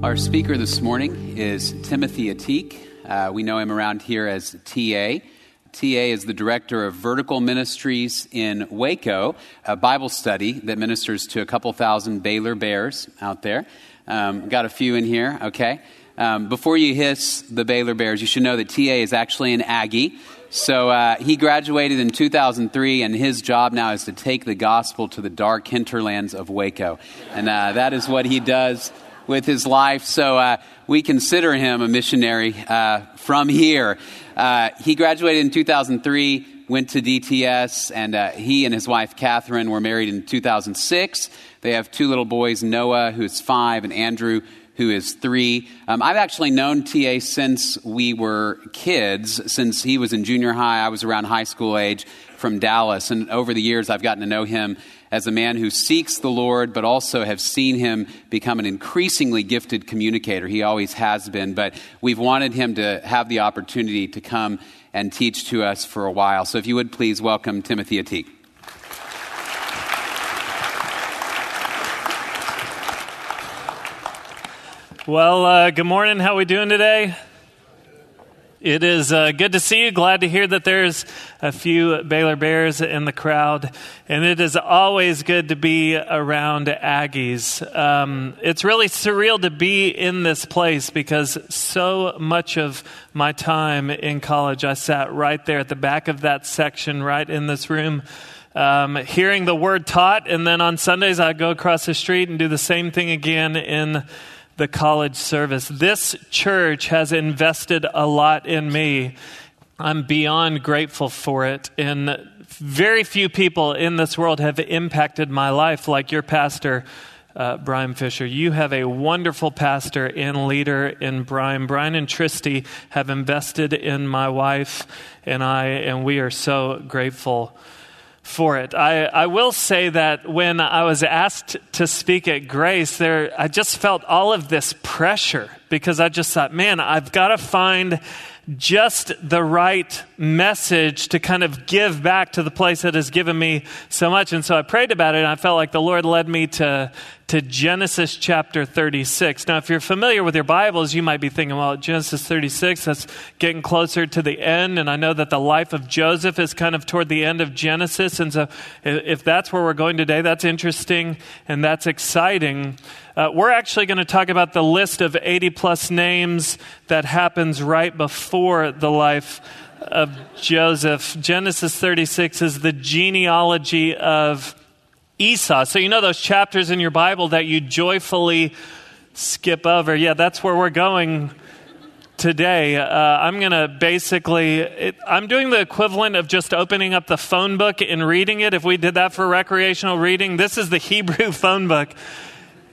Our speaker this morning is Timothy Ateek. Uh, we know him around here as TA. TA is the director of vertical ministries in Waco, a Bible study that ministers to a couple thousand Baylor Bears out there. Um, got a few in here, okay? Um, before you hiss the Baylor Bears, you should know that TA is actually an Aggie. So uh, he graduated in 2003, and his job now is to take the gospel to the dark hinterlands of Waco. And uh, that is what he does with his life. So uh, we consider him a missionary uh, from here. Uh, he graduated in 2003, went to DTS, and uh, he and his wife Catherine were married in 2006. They have two little boys, Noah, who's five, and Andrew, who is three. Um, I've actually known TA since we were kids, since he was in junior high. I was around high school age from Dallas. And over the years, I've gotten to know him as a man who seeks the Lord, but also have seen him become an increasingly gifted communicator. He always has been, but we've wanted him to have the opportunity to come and teach to us for a while. So if you would please welcome Timothy Ateek. Well, uh, good morning. How are we doing today? It is uh, good to see you. Glad to hear that there's a few Baylor Bears in the crowd. And it is always good to be around Aggies. Um, it's really surreal to be in this place because so much of my time in college, I sat right there at the back of that section, right in this room. Um, hearing the word taught, and then on Sundays I'd go across the street and do the same thing again in the college service. This church has invested a lot in me. I'm beyond grateful for it. And very few people in this world have impacted my life like your pastor, uh, Brian Fisher. You have a wonderful pastor and leader in Brian. Brian and Tristy have invested in my wife and I, and we are so grateful for it. I, I will say that when I was asked to speak at Grace, there I just felt all of this pressure because I just thought, man, I've got to find just the right message to kind of give back to the place that has given me so much. And so I prayed about it, and I felt like the Lord led me to, to Genesis chapter 36. Now, if you're familiar with your Bibles, you might be thinking, well, Genesis 36, that's getting closer to the end. And I know that the life of Joseph is kind of toward the end of Genesis. And so if that's where we're going today, that's interesting and that's exciting. Uh, we're actually going to talk about the list of 80 plus names that happens right before the life of Joseph. Genesis 36 is the genealogy of Esau. So, you know those chapters in your Bible that you joyfully skip over? Yeah, that's where we're going today. Uh, I'm going to basically, it, I'm doing the equivalent of just opening up the phone book and reading it. If we did that for recreational reading, this is the Hebrew phone book.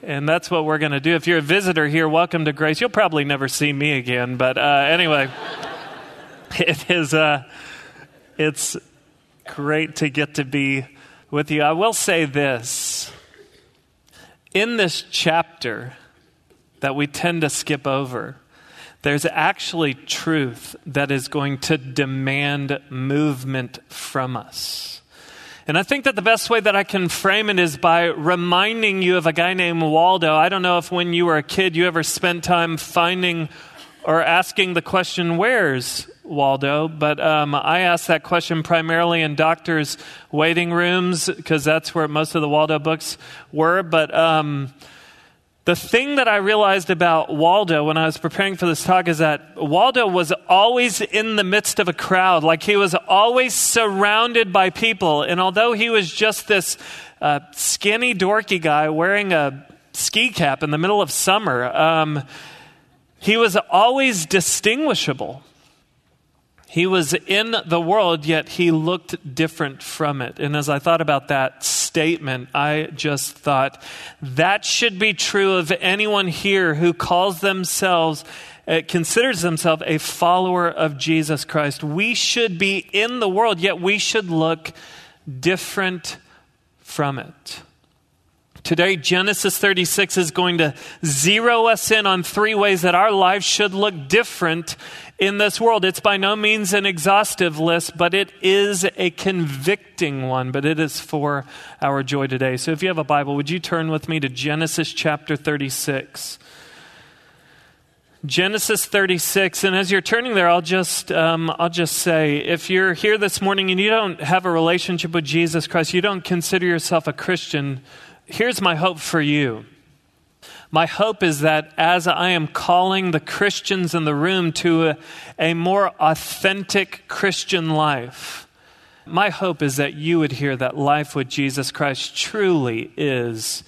And that's what we're going to do. If you're a visitor here, welcome to Grace. You'll probably never see me again, but uh, anyway, it is. Uh, it's great to get to be with you. I will say this: in this chapter that we tend to skip over, there's actually truth that is going to demand movement from us. And I think that the best way that I can frame it is by reminding you of a guy named Waldo. I don't know if when you were a kid you ever spent time finding or asking the question, Where's Waldo? But um, I ask that question primarily in doctors' waiting rooms because that's where most of the Waldo books were. But. Um, the thing that I realized about Waldo when I was preparing for this talk is that Waldo was always in the midst of a crowd. Like he was always surrounded by people. And although he was just this uh, skinny, dorky guy wearing a ski cap in the middle of summer, um, he was always distinguishable. He was in the world, yet he looked different from it. And as I thought about that statement, I just thought that should be true of anyone here who calls themselves, uh, considers themselves a follower of Jesus Christ. We should be in the world, yet we should look different from it. Today, Genesis 36 is going to zero us in on three ways that our lives should look different in this world. It's by no means an exhaustive list, but it is a convicting one, but it is for our joy today. So if you have a Bible, would you turn with me to Genesis chapter 36? Genesis 36, and as you're turning there, I'll just, um, I'll just say if you're here this morning and you don't have a relationship with Jesus Christ, you don't consider yourself a Christian, here's my hope for you. My hope is that as I am calling the Christians in the room to a, a more authentic Christian life, my hope is that you would hear that life with Jesus Christ truly is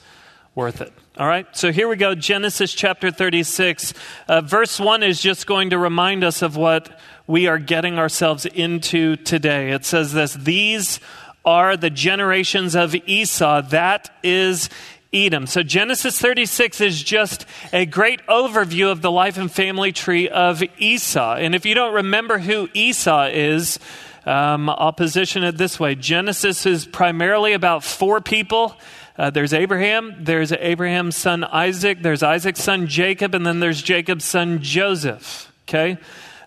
worth it. All right, so here we go Genesis chapter 36. Uh, verse 1 is just going to remind us of what we are getting ourselves into today. It says this These are the generations of Esau, that is Edom. So Genesis 36 is just a great overview of the life and family tree of Esau. And if you don't remember who Esau is, um, I'll position it this way Genesis is primarily about four people uh, there's Abraham, there's Abraham's son Isaac, there's Isaac's son Jacob, and then there's Jacob's son Joseph. Okay?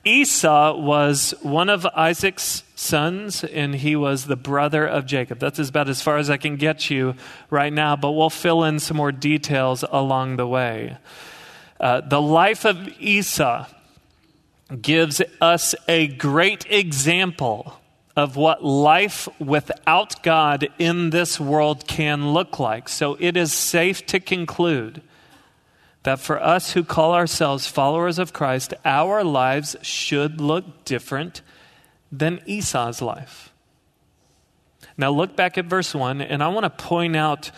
Esau was one of Isaac's sons, and he was the brother of Jacob. That's about as far as I can get you right now, but we'll fill in some more details along the way. Uh, the life of Esau gives us a great example of what life without God in this world can look like. So it is safe to conclude that for us who call ourselves followers of Christ, our lives should look different than Esau's life. Now, look back at verse 1, and I want to point out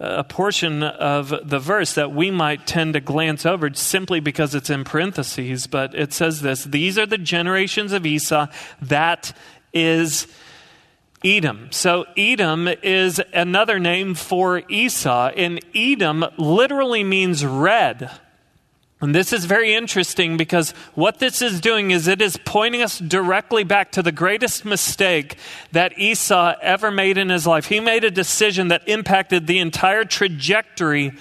uh, a portion of the verse that we might tend to glance over simply because it's in parentheses, but it says this These are the generations of Esau, that is Edom. So, Edom is another name for Esau, and Edom literally means red. And this is very interesting because what this is doing is it is pointing us directly back to the greatest mistake that Esau ever made in his life. He made a decision that impacted the entire trajectory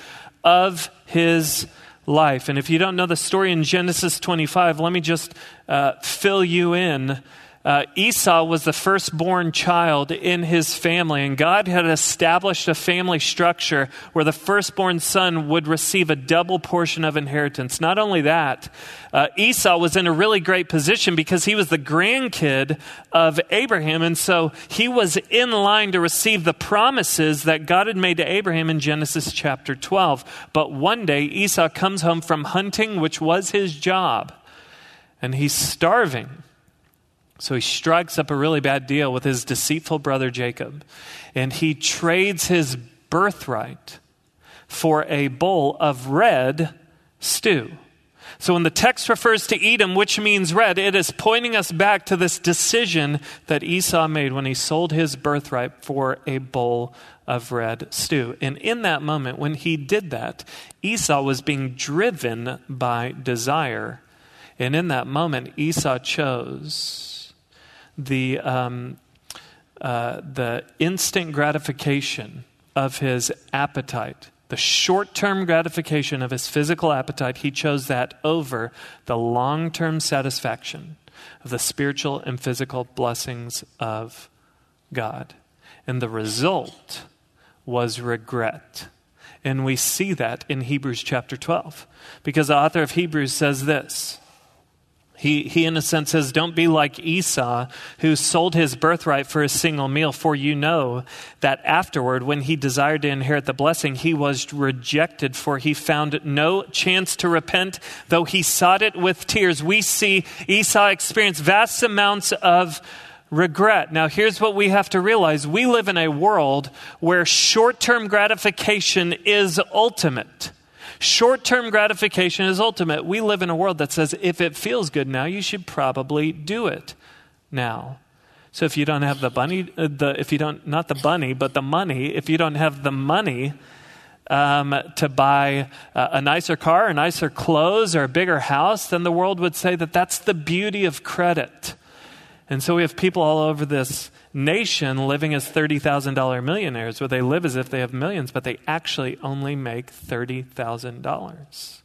of his life. And if you don't know the story in Genesis 25, let me just uh, fill you in uh, Esau was the firstborn child in his family, and God had established a family structure where the firstborn son would receive a double portion of inheritance. Not only that, uh, Esau was in a really great position because he was the grandkid of Abraham, and so he was in line to receive the promises that God had made to Abraham in Genesis chapter 12. But one day, Esau comes home from hunting, which was his job, and he's starving. So he strikes up a really bad deal with his deceitful brother Jacob, and he trades his birthright for a bowl of red stew. So when the text refers to Edom, which means red, it is pointing us back to this decision that Esau made when he sold his birthright for a bowl of red stew. And in that moment, when he did that, Esau was being driven by desire. And in that moment, Esau chose the, um, uh, the instant gratification of his appetite, the short term gratification of his physical appetite, he chose that over the long term satisfaction of the spiritual and physical blessings of God. And the result was regret. And we see that in Hebrews chapter 12, because the author of Hebrews says this he, he, in a sense, says, Don't be like Esau, who sold his birthright for a single meal, for you know that afterward, when he desired to inherit the blessing, he was rejected, for he found no chance to repent, though he sought it with tears. We see Esau experience vast amounts of regret. Now, here's what we have to realize we live in a world where short term gratification is ultimate. Short term gratification is ultimate. We live in a world that says if it feels good now, you should probably do it now. So if you don't have the bunny, uh, the, if you don't, not the bunny, but the money, if you don't have the money um, to buy uh, a nicer car, or nicer clothes, or a bigger house, then the world would say that that's the beauty of credit. And so we have people all over this nation living as $30,000 millionaires, where they live as if they have millions, but they actually only make $30,000.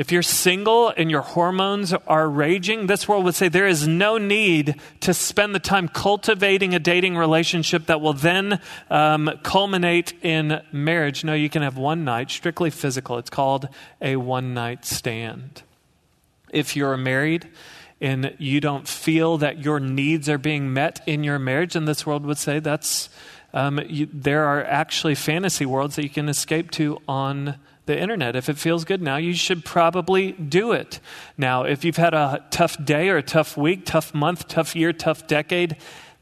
If you're single and your hormones are raging, this world would say there is no need to spend the time cultivating a dating relationship that will then um, culminate in marriage. No, you can have one night, strictly physical. It's called a one night stand. If you're married and you don't feel that your needs are being met in your marriage, and this world would say that's um, you, there are actually fantasy worlds that you can escape to on the internet. If it feels good now, you should probably do it. Now, if you've had a tough day or a tough week, tough month, tough year, tough decade,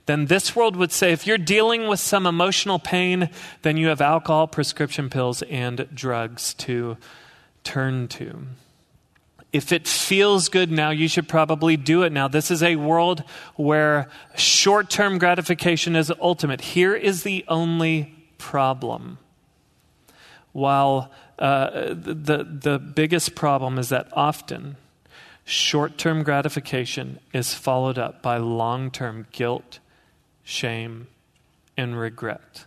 then this world would say if you're dealing with some emotional pain, then you have alcohol, prescription pills, and drugs to turn to. If it feels good now, you should probably do it now. This is a world where short term gratification is ultimate. Here is the only problem. While uh, the, the biggest problem is that often short term gratification is followed up by long term guilt, shame, and regret.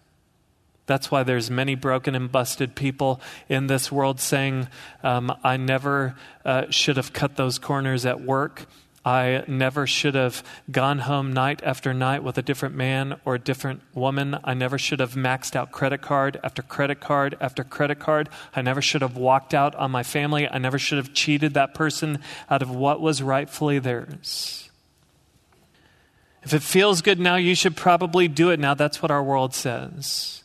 That's why there's many broken and busted people in this world saying, um, I never uh, should have cut those corners at work. I never should have gone home night after night with a different man or a different woman. I never should have maxed out credit card after credit card after credit card. I never should have walked out on my family. I never should have cheated that person out of what was rightfully theirs. If it feels good now, you should probably do it now. That's what our world says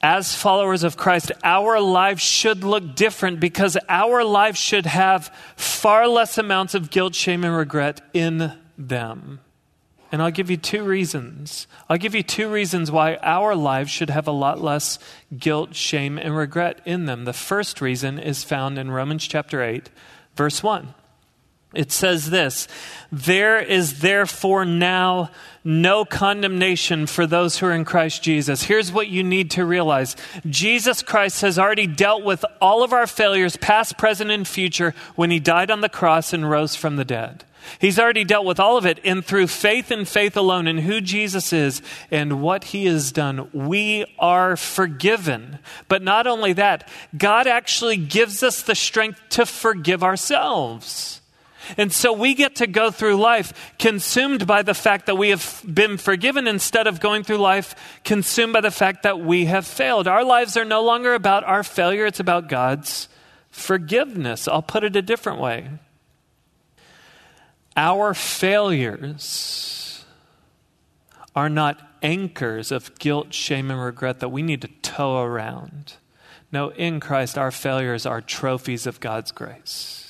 as followers of Christ, our lives should look different because our lives should have far less amounts of guilt, shame, and regret in them. And I'll give you two reasons. I'll give you two reasons why our lives should have a lot less guilt, shame, and regret in them. The first reason is found in Romans chapter 8, verse 1. It says this There is therefore now no condemnation for those who are in Christ Jesus. Here's what you need to realize Jesus Christ has already dealt with all of our failures, past, present, and future, when he died on the cross and rose from the dead. He's already dealt with all of it, and through faith and faith alone in who Jesus is and what he has done, we are forgiven. But not only that, God actually gives us the strength to forgive ourselves. And so we get to go through life consumed by the fact that we have been forgiven instead of going through life consumed by the fact that we have failed. Our lives are no longer about our failure, it's about God's forgiveness. I'll put it a different way. Our failures are not anchors of guilt, shame, and regret that we need to tow around. No, in Christ, our failures are trophies of God's grace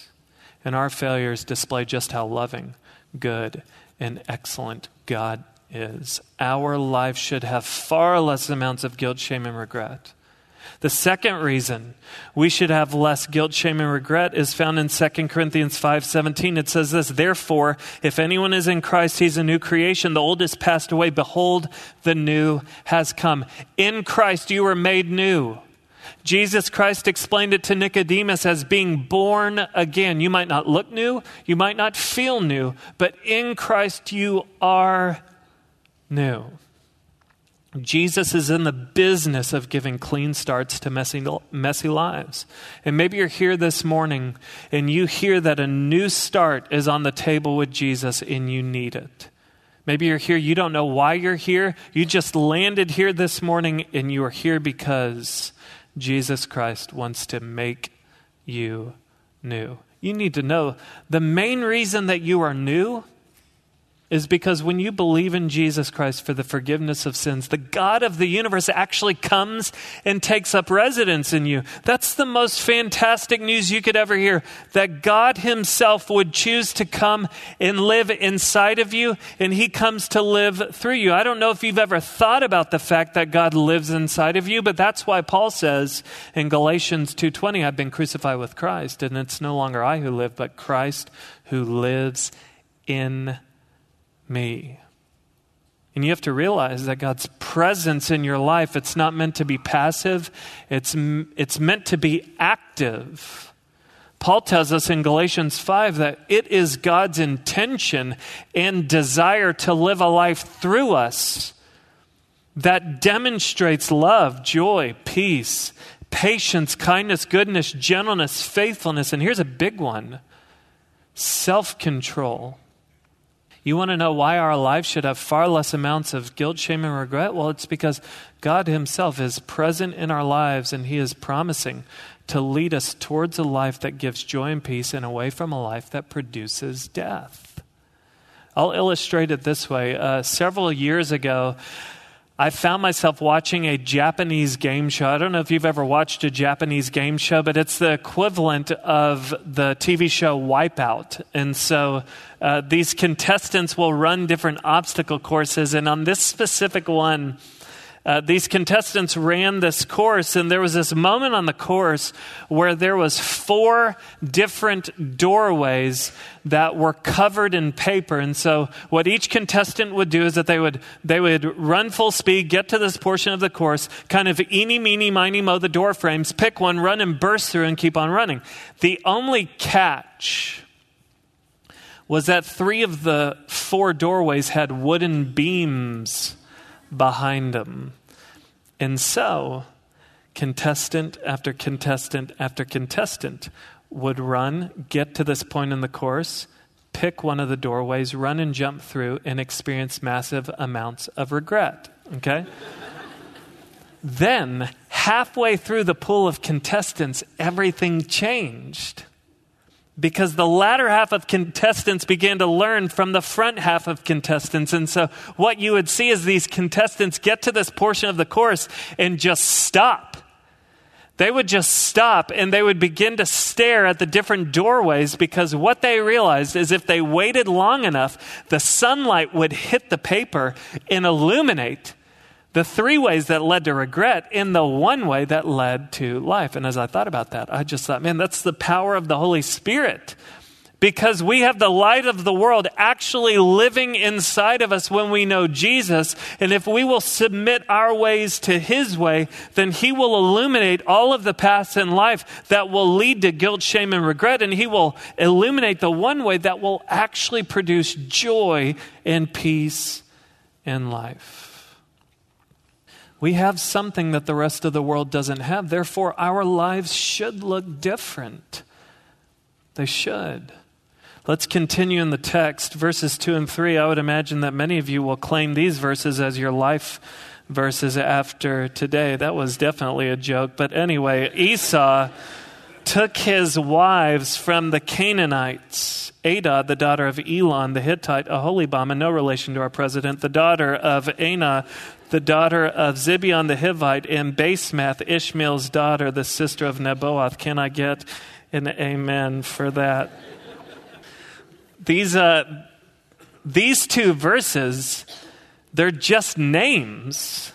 and our failures display just how loving, good, and excellent God is. Our life should have far less amounts of guilt, shame, and regret. The second reason we should have less guilt, shame, and regret is found in 2 Corinthians 5:17. It says this, "Therefore, if anyone is in Christ, he's a new creation. The old is passed away; behold, the new has come." In Christ you were made new. Jesus Christ explained it to Nicodemus as being born again. You might not look new, you might not feel new, but in Christ you are new. Jesus is in the business of giving clean starts to messy, messy lives. And maybe you're here this morning and you hear that a new start is on the table with Jesus and you need it. Maybe you're here, you don't know why you're here. You just landed here this morning and you are here because Jesus Christ wants to make you new. You need to know the main reason that you are new is because when you believe in Jesus Christ for the forgiveness of sins, the God of the universe actually comes and takes up residence in you. That's the most fantastic news you could ever hear that God Himself would choose to come and live inside of you, and He comes to live through you. I don't know if you've ever thought about the fact that God lives inside of you, but that's why Paul says in Galatians 2:20, I've been crucified with Christ, and it's no longer I who live, but Christ who lives in me. And you have to realize that God's presence in your life, it's not meant to be passive, it's, it's meant to be active. Paul tells us in Galatians 5 that it is God's intention and desire to live a life through us that demonstrates love, joy, peace, patience, kindness, goodness, gentleness, faithfulness, and here's a big one self control. You want to know why our lives should have far less amounts of guilt, shame, and regret? Well, it's because God Himself is present in our lives and He is promising to lead us towards a life that gives joy and peace and away from a life that produces death. I'll illustrate it this way. Uh, several years ago, I found myself watching a Japanese game show. I don't know if you've ever watched a Japanese game show, but it's the equivalent of the TV show Wipeout. And so uh, these contestants will run different obstacle courses. And on this specific one, uh, these contestants ran this course, and there was this moment on the course where there was four different doorways that were covered in paper. And so, what each contestant would do is that they would they would run full speed, get to this portion of the course, kind of eeny, meeny, miny, mow the door frames, pick one, run and burst through, and keep on running. The only catch was that three of the four doorways had wooden beams behind them. And so, contestant after contestant after contestant would run, get to this point in the course, pick one of the doorways, run and jump through, and experience massive amounts of regret. Okay? then, halfway through the pool of contestants, everything changed because the latter half of contestants began to learn from the front half of contestants. And so, what you would see is these contestants get to this portion of the course and just stop. They would just stop and they would begin to stare at the different doorways because what they realized is if they waited long enough, the sunlight would hit the paper and illuminate the three ways that led to regret in the one way that led to life. And as I thought about that, I just thought, man, that's the power of the Holy Spirit. Because we have the light of the world actually living inside of us when we know Jesus. And if we will submit our ways to His way, then He will illuminate all of the paths in life that will lead to guilt, shame, and regret. And He will illuminate the one way that will actually produce joy and peace in life. We have something that the rest of the world doesn't have. Therefore, our lives should look different. They should. Let's continue in the text, verses 2 and 3. I would imagine that many of you will claim these verses as your life verses after today. That was definitely a joke. But anyway, Esau took his wives from the Canaanites. Adah, the daughter of Elon the Hittite, Aholibama, no relation to our president, the daughter of Anah, the daughter of Zibeon the Hivite, and Basemath, Ishmael's daughter, the sister of Nebaioth. Can I get an amen for that? These, uh, these two verses, they're just names,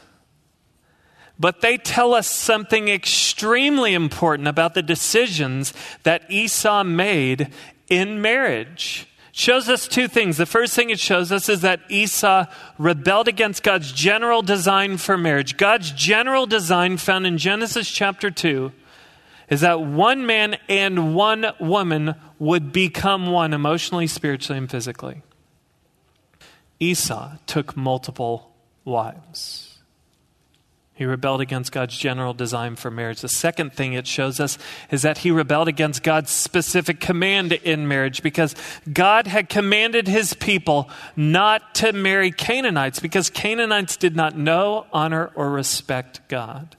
but they tell us something extremely important about the decisions that Esau made in marriage shows us two things. The first thing it shows us is that Esau rebelled against God's general design for marriage. God's general design, found in Genesis chapter 2, is that one man and one woman would become one emotionally, spiritually, and physically. Esau took multiple wives. He rebelled against God's general design for marriage. The second thing it shows us is that he rebelled against God's specific command in marriage because God had commanded his people not to marry Canaanites because Canaanites did not know, honor, or respect God.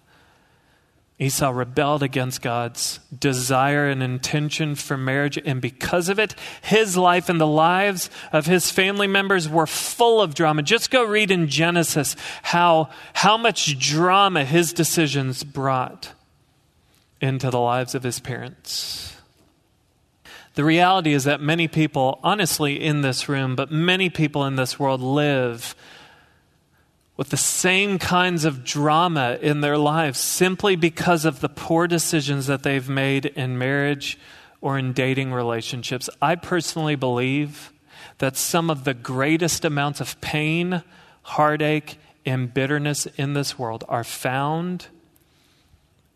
Esau rebelled against God's desire and intention for marriage, and because of it, his life and the lives of his family members were full of drama. Just go read in Genesis how, how much drama his decisions brought into the lives of his parents. The reality is that many people, honestly, in this room, but many people in this world live with the same kinds of drama in their lives simply because of the poor decisions that they've made in marriage or in dating relationships. I personally believe that some of the greatest amounts of pain, heartache, and bitterness in this world are found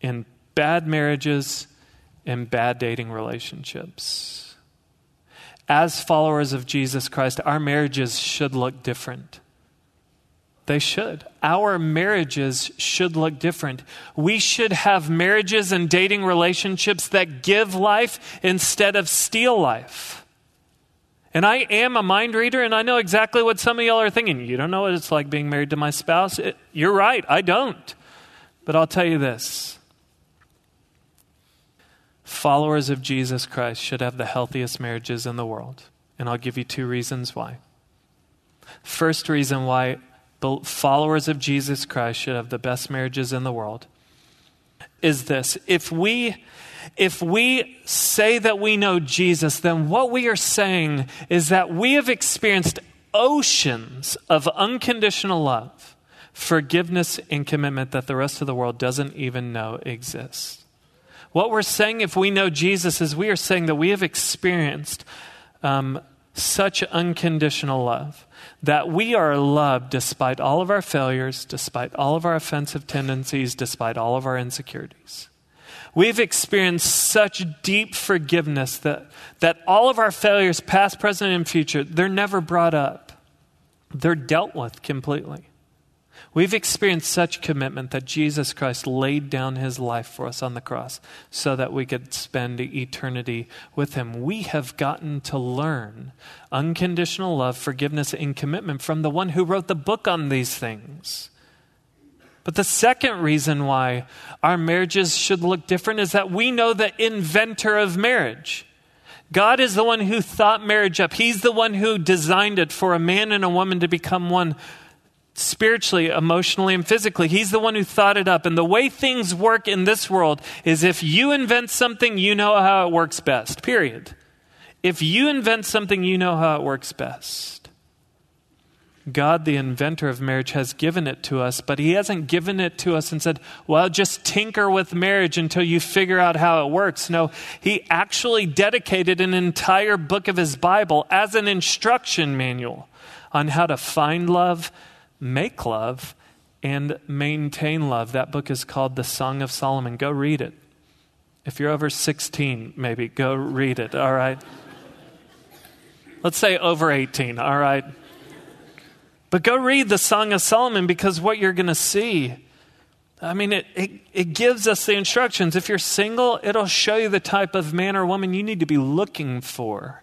in bad marriages and bad dating relationships. As followers of Jesus Christ, our marriages should look different. They should. Our marriages should look different. We should have marriages and dating relationships that give life instead of steal life. And I am a mind reader, and I know exactly what some of y'all are thinking. You don't know what it's like being married to my spouse? It, you're right, I don't. But I'll tell you this followers of Jesus Christ should have the healthiest marriages in the world. And I'll give you two reasons why. First reason why followers of Jesus Christ should have the best marriages in the world is this if we if we say that we know Jesus, then what we are saying is that we have experienced oceans of unconditional love, forgiveness, and commitment that the rest of the world doesn't even know exists. What we're saying, if we know Jesus, is we are saying that we have experienced um, such unconditional love that we are loved despite all of our failures, despite all of our offensive tendencies, despite all of our insecurities. We've experienced such deep forgiveness that, that all of our failures, past, present, and future, they're never brought up. They're dealt with completely. We've experienced such commitment that Jesus Christ laid down his life for us on the cross so that we could spend eternity with him. We have gotten to learn unconditional love, forgiveness, and commitment from the one who wrote the book on these things. But the second reason why our marriages should look different is that we know the inventor of marriage. God is the one who thought marriage up. He's the one who designed it for a man and a woman to become one spiritually, emotionally, and physically. He's the one who thought it up. And the way things work in this world is if you invent something, you know how it works best, period. If you invent something, you know how it works best. God, the inventor of marriage, has given it to us, but He hasn't given it to us and said, well, just tinker with marriage until you figure out how it works. No, He actually dedicated an entire book of His Bible as an instruction manual on how to find love, make love, and maintain love. That book is called The Song of Solomon. Go read it. If you're over 16, maybe go read it, all right? Let's say over 18, all right? But go read the Song of Solomon because what you're going to see, I mean, it, it, it gives us the instructions. If you're single, it'll show you the type of man or woman you need to be looking for.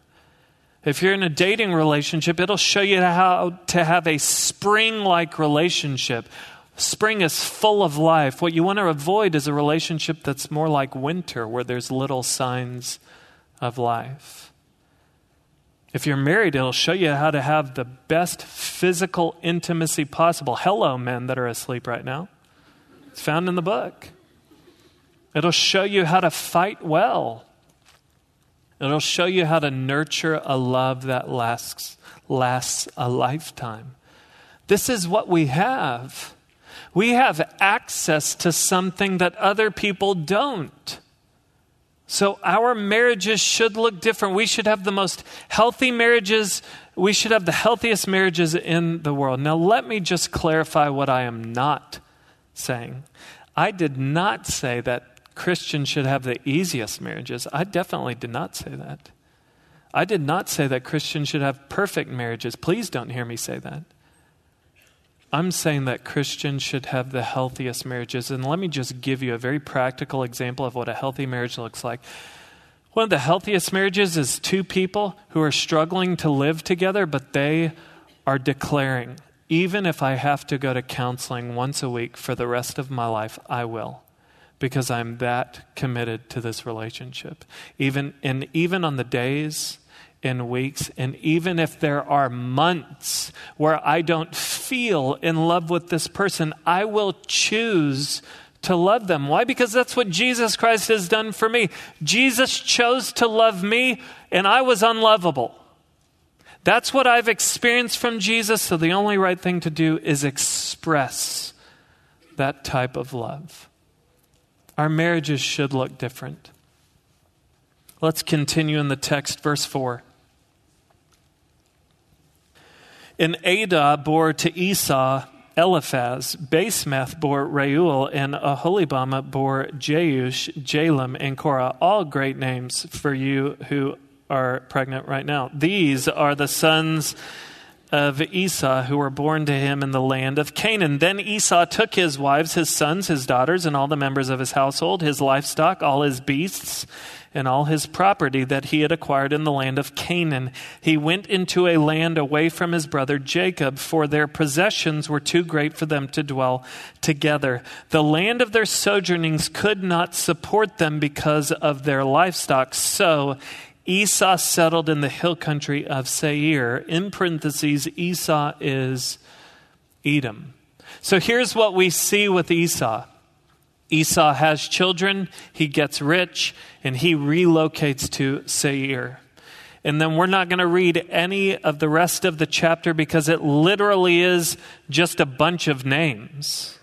If you're in a dating relationship, it'll show you how to have a spring like relationship. Spring is full of life. What you want to avoid is a relationship that's more like winter, where there's little signs of life. If you're married, it'll show you how to have the best physical intimacy possible. Hello, men that are asleep right now. It's found in the book. It'll show you how to fight well. It'll show you how to nurture a love that lasts, lasts a lifetime. This is what we have. We have access to something that other people don't. So our marriages should look different. We should have the most healthy marriages. We should have the healthiest marriages in the world. Now, let me just clarify what I am not saying. I did not say that Christians should have the easiest marriages. I definitely did not say that. I did not say that Christians should have perfect marriages. Please don't hear me say that. I'm saying that Christians should have the healthiest marriages. And let me just give you a very practical example of what a healthy marriage looks like. One of the healthiest marriages is two people who are struggling to live together, but they are declaring, even if I have to go to counseling once a week for the rest of my life, I will. Because I'm that committed to this relationship. Even and even on the days in weeks, and even if there are months where I don't feel in love with this person, I will choose to love them. Why? Because that's what Jesus Christ has done for me. Jesus chose to love me, and I was unlovable. That's what I've experienced from Jesus, so the only right thing to do is express that type of love. Our marriages should look different. Let's continue in the text, verse 4. And Adah bore to Esau Eliphaz, Basemath bore Reuel, and Aholibamah bore Jeush, Jalam, and Korah. All great names for you who are pregnant right now. These are the sons of Esau who were born to him in the land of Canaan. Then Esau took his wives, his sons, his daughters, and all the members of his household, his livestock, all his beasts, and all his property that he had acquired in the land of Canaan. He went into a land away from his brother Jacob, for their possessions were too great for them to dwell together. The land of their sojournings could not support them because of their livestock. So Esau settled in the hill country of Seir. In parentheses, Esau is Edom. So here's what we see with Esau Esau has children, he gets rich, and he relocates to Seir. And then we're not going to read any of the rest of the chapter because it literally is just a bunch of names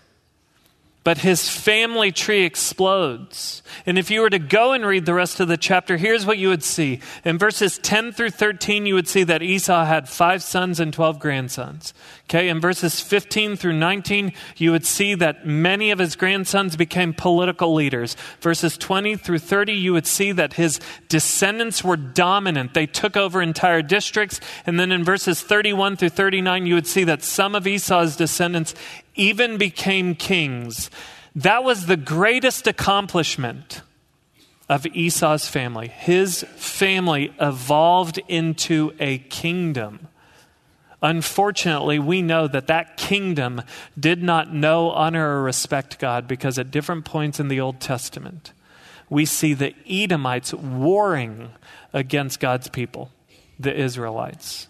but his family tree explodes. And if you were to go and read the rest of the chapter, here's what you would see. In verses 10 through 13, you would see that Esau had five sons and 12 grandsons. Okay, in verses 15 through 19, you would see that many of his grandsons became political leaders. Verses 20 through 30, you would see that his descendants were dominant. They took over entire districts. And then in verses 31 through 39, you would see that some of Esau's descendants even became kings. That was the greatest accomplishment of Esau's family. His family evolved into a kingdom. Unfortunately, we know that that kingdom did not know, honor, or respect God because at different points in the Old Testament, we see the Edomites warring against God's people, the Israelites.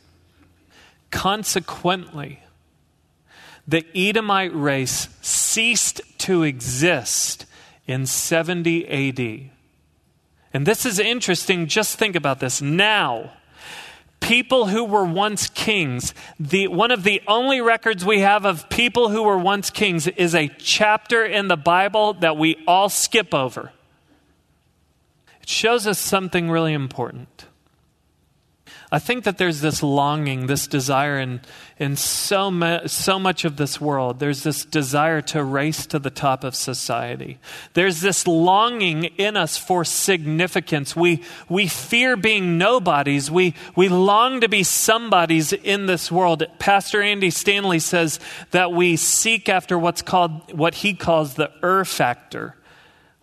Consequently, the Edomite race ceased to exist in 70 AD. And this is interesting. Just think about this. Now, people who were once kings, the, one of the only records we have of people who were once kings is a chapter in the Bible that we all skip over. It shows us something really important. I think that there's this longing, this desire in, in so, so much of this world. There's this desire to race to the top of society. There's this longing in us for significance. We, we fear being nobodies. We, we long to be somebodies in this world. Pastor Andy Stanley says that we seek after what's called, what he calls the er factor.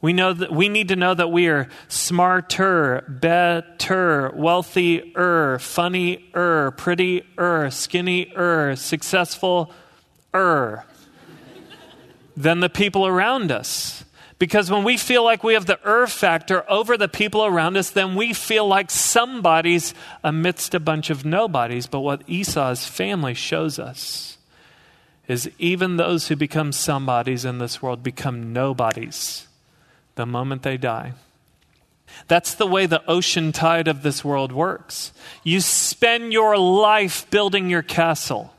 We, know that, we need to know that we are smarter, better, wealthier, funnier, prettier, skinnier, successful-er than the people around us. Because when we feel like we have the er factor over the people around us, then we feel like somebody's amidst a bunch of nobodies. But what Esau's family shows us is even those who become somebodies in this world become nobodies the moment they die. That's the way the ocean tide of this world works. You spend your life building your castle.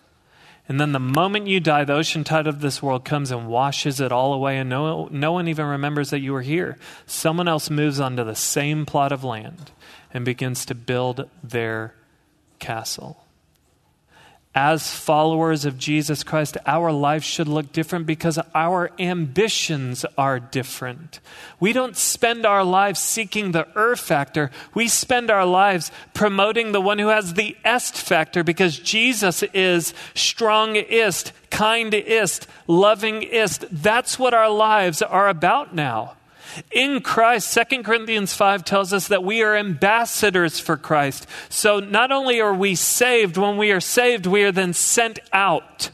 And then the moment you die, the ocean tide of this world comes and washes it all away, and no, no one even remembers that you were here. Someone else moves onto the same plot of land and begins to build their castle as followers of Jesus Christ, our lives should look different because our ambitions are different. We don't spend our lives seeking the er factor. We spend our lives promoting the one who has the est factor because Jesus is strongest, kindest, lovingest. That's what our lives are about now. In Christ, 2 Corinthians 5 tells us that we are ambassadors for Christ. So not only are we saved, when we are saved, we are then sent out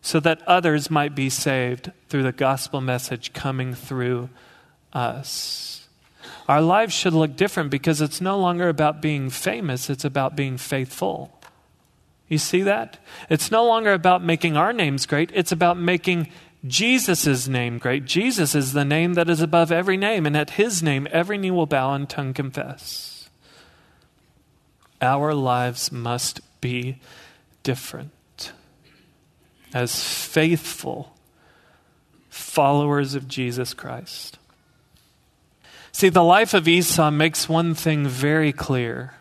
so that others might be saved through the gospel message coming through us. Our lives should look different because it's no longer about being famous, it's about being faithful. You see that? It's no longer about making our names great, it's about making Jesus' name great. Jesus is the name that is above every name, and at his name every knee will bow and tongue confess. Our lives must be different. As faithful followers of Jesus Christ. See, the life of Esau makes one thing very clear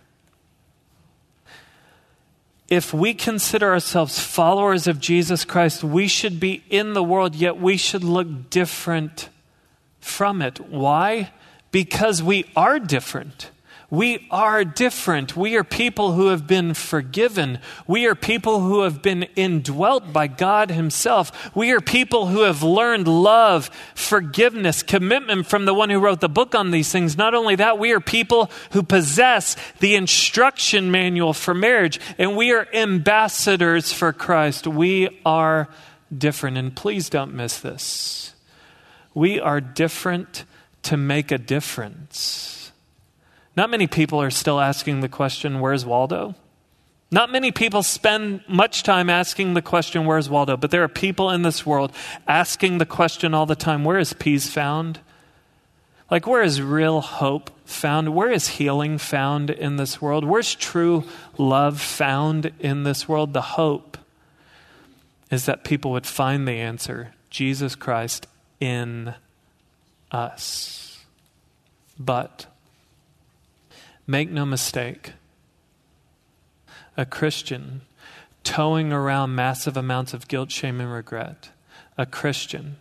if we consider ourselves followers of Jesus Christ, we should be in the world, yet we should look different from it. Why? Because we are different. We are different. We are people who have been forgiven. We are people who have been indwelt by God Himself. We are people who have learned love, forgiveness, commitment from the one who wrote the book on these things. Not only that, we are people who possess the instruction manual for marriage, and we are ambassadors for Christ. We are different. And please don't miss this. We are different to make a difference. Not many people are still asking the question, Where's Waldo? Not many people spend much time asking the question, Where's Waldo? But there are people in this world asking the question all the time, Where is peace found? Like, where is real hope found? Where is healing found in this world? Where's true love found in this world? The hope is that people would find the answer Jesus Christ in us. But Make no mistake, a Christian towing around massive amounts of guilt, shame, and regret, a Christian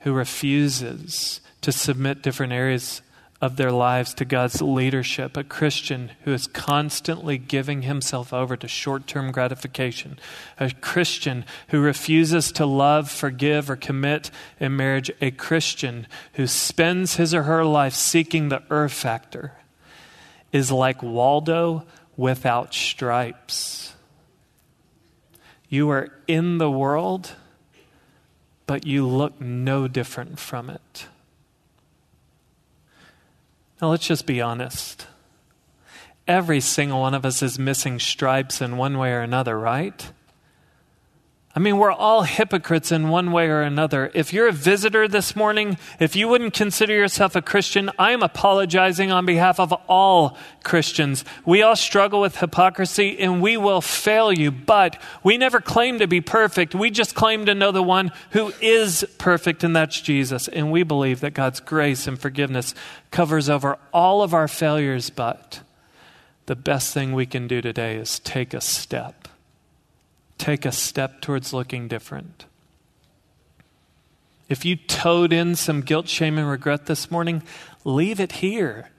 who refuses to submit different areas of their lives to God's leadership, a Christian who is constantly giving himself over to short term gratification, a Christian who refuses to love, forgive, or commit in marriage, a Christian who spends his or her life seeking the earth factor is like Waldo without stripes. You are in the world, but you look no different from it. Now, let's just be honest. Every single one of us is missing stripes in one way or another, right? I mean, we're all hypocrites in one way or another. If you're a visitor this morning, if you wouldn't consider yourself a Christian, I am apologizing on behalf of all Christians. We all struggle with hypocrisy and we will fail you, but we never claim to be perfect. We just claim to know the one who is perfect, and that's Jesus. And we believe that God's grace and forgiveness covers over all of our failures, but the best thing we can do today is take a step take a step towards looking different. If you towed in some guilt, shame, and regret this morning, leave it here.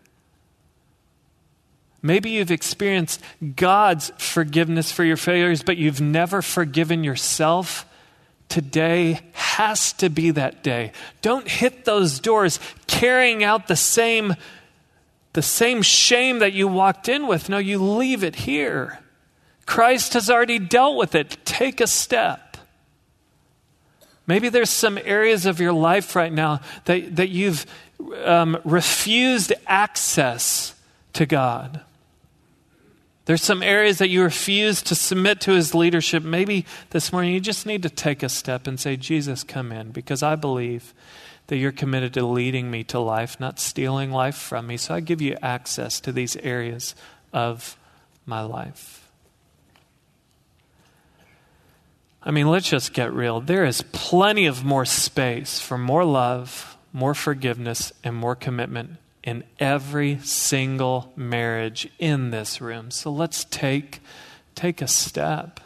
Maybe you've experienced God's forgiveness for your failures, but you've never forgiven yourself. Today has to be that day. Don't hit those doors carrying out the same, the same shame that you walked in with. No, you leave it here. Christ has already dealt with it. Take a step. Maybe there's some areas of your life right now that, that you've um, refused access to God. There's some areas that you refuse to submit to his leadership. Maybe this morning you just need to take a step and say, Jesus, come in, because I believe that you're committed to leading me to life, not stealing life from me. So I give you access to these areas of my life. I mean, let's just get real. There is plenty of more space for more love, more forgiveness, and more commitment in every single marriage in this room. So let's take, take a step.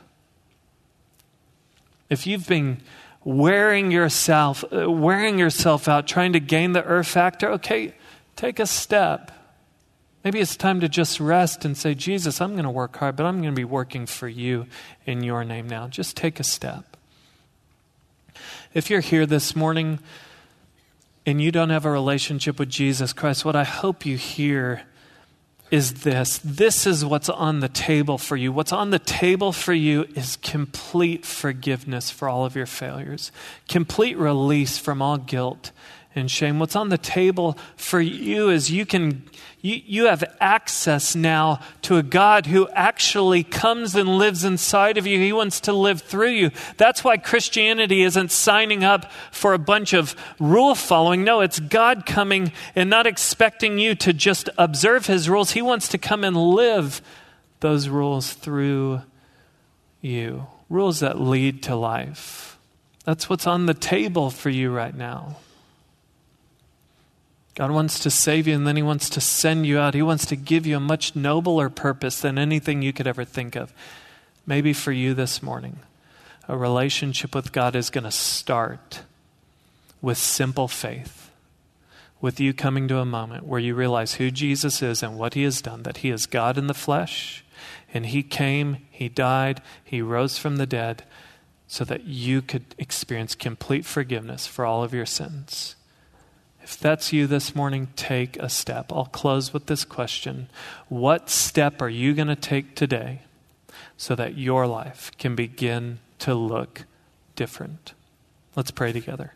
If you've been wearing yourself, uh, wearing yourself out, trying to gain the earth factor, okay, take a step. Maybe it's time to just rest and say, Jesus, I'm going to work hard, but I'm going to be working for you in your name now. Just take a step. If you're here this morning and you don't have a relationship with Jesus Christ, what I hope you hear is this this is what's on the table for you. What's on the table for you is complete forgiveness for all of your failures, complete release from all guilt and shame. What's on the table for you is you can you, you have access now to a God who actually comes and lives inside of you. He wants to live through you. That's why Christianity isn't signing up for a bunch of rule following. No, it's God coming and not expecting you to just observe his rules. He wants to come and live those rules through you. Rules that lead to life. That's what's on the table for you right now. God wants to save you and then He wants to send you out. He wants to give you a much nobler purpose than anything you could ever think of. Maybe for you this morning, a relationship with God is going to start with simple faith, with you coming to a moment where you realize who Jesus is and what he has done, that he is God in the flesh, and he came, he died, he rose from the dead so that you could experience complete forgiveness for all of your sins. If that's you this morning, take a step. I'll close with this question What step are you going to take today so that your life can begin to look different? Let's pray together.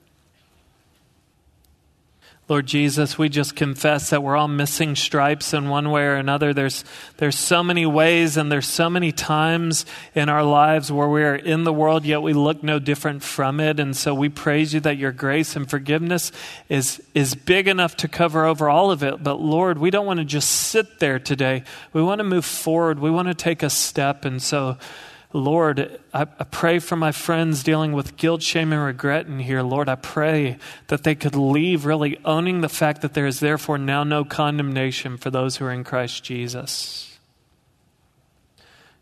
Lord Jesus, we just confess that we're all missing stripes in one way or another. There's, there's so many ways and there's so many times in our lives where we are in the world, yet we look no different from it. And so we praise you that your grace and forgiveness is, is big enough to cover over all of it. But Lord, we don't want to just sit there today. We want to move forward. We want to take a step. And so, Lord, I, I, pray for my friends dealing with guilt, shame, and regret in here. Lord, I pray that they could leave really owning the fact that there is therefore now no condemnation for those who are in Christ Jesus.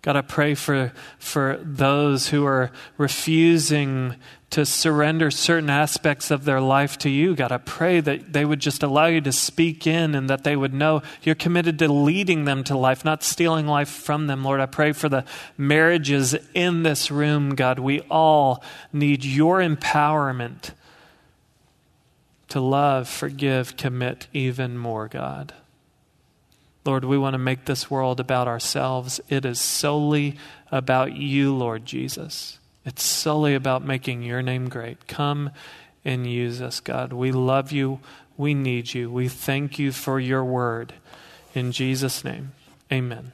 God, I pray for, for those who are refusing to surrender certain aspects of their life to you. God, I pray that they would just allow you to speak in and that they would know you're committed to leading them to life, not stealing life from them. Lord, I pray for the marriages in this room, God. We all need your empowerment to love, forgive, commit even more, God. Lord, we want to make this world about ourselves. It is solely about you, Lord Jesus. It's solely about making your name great. Come and use us, God. We love you. We need you. We thank you for your word. In Jesus' name, amen.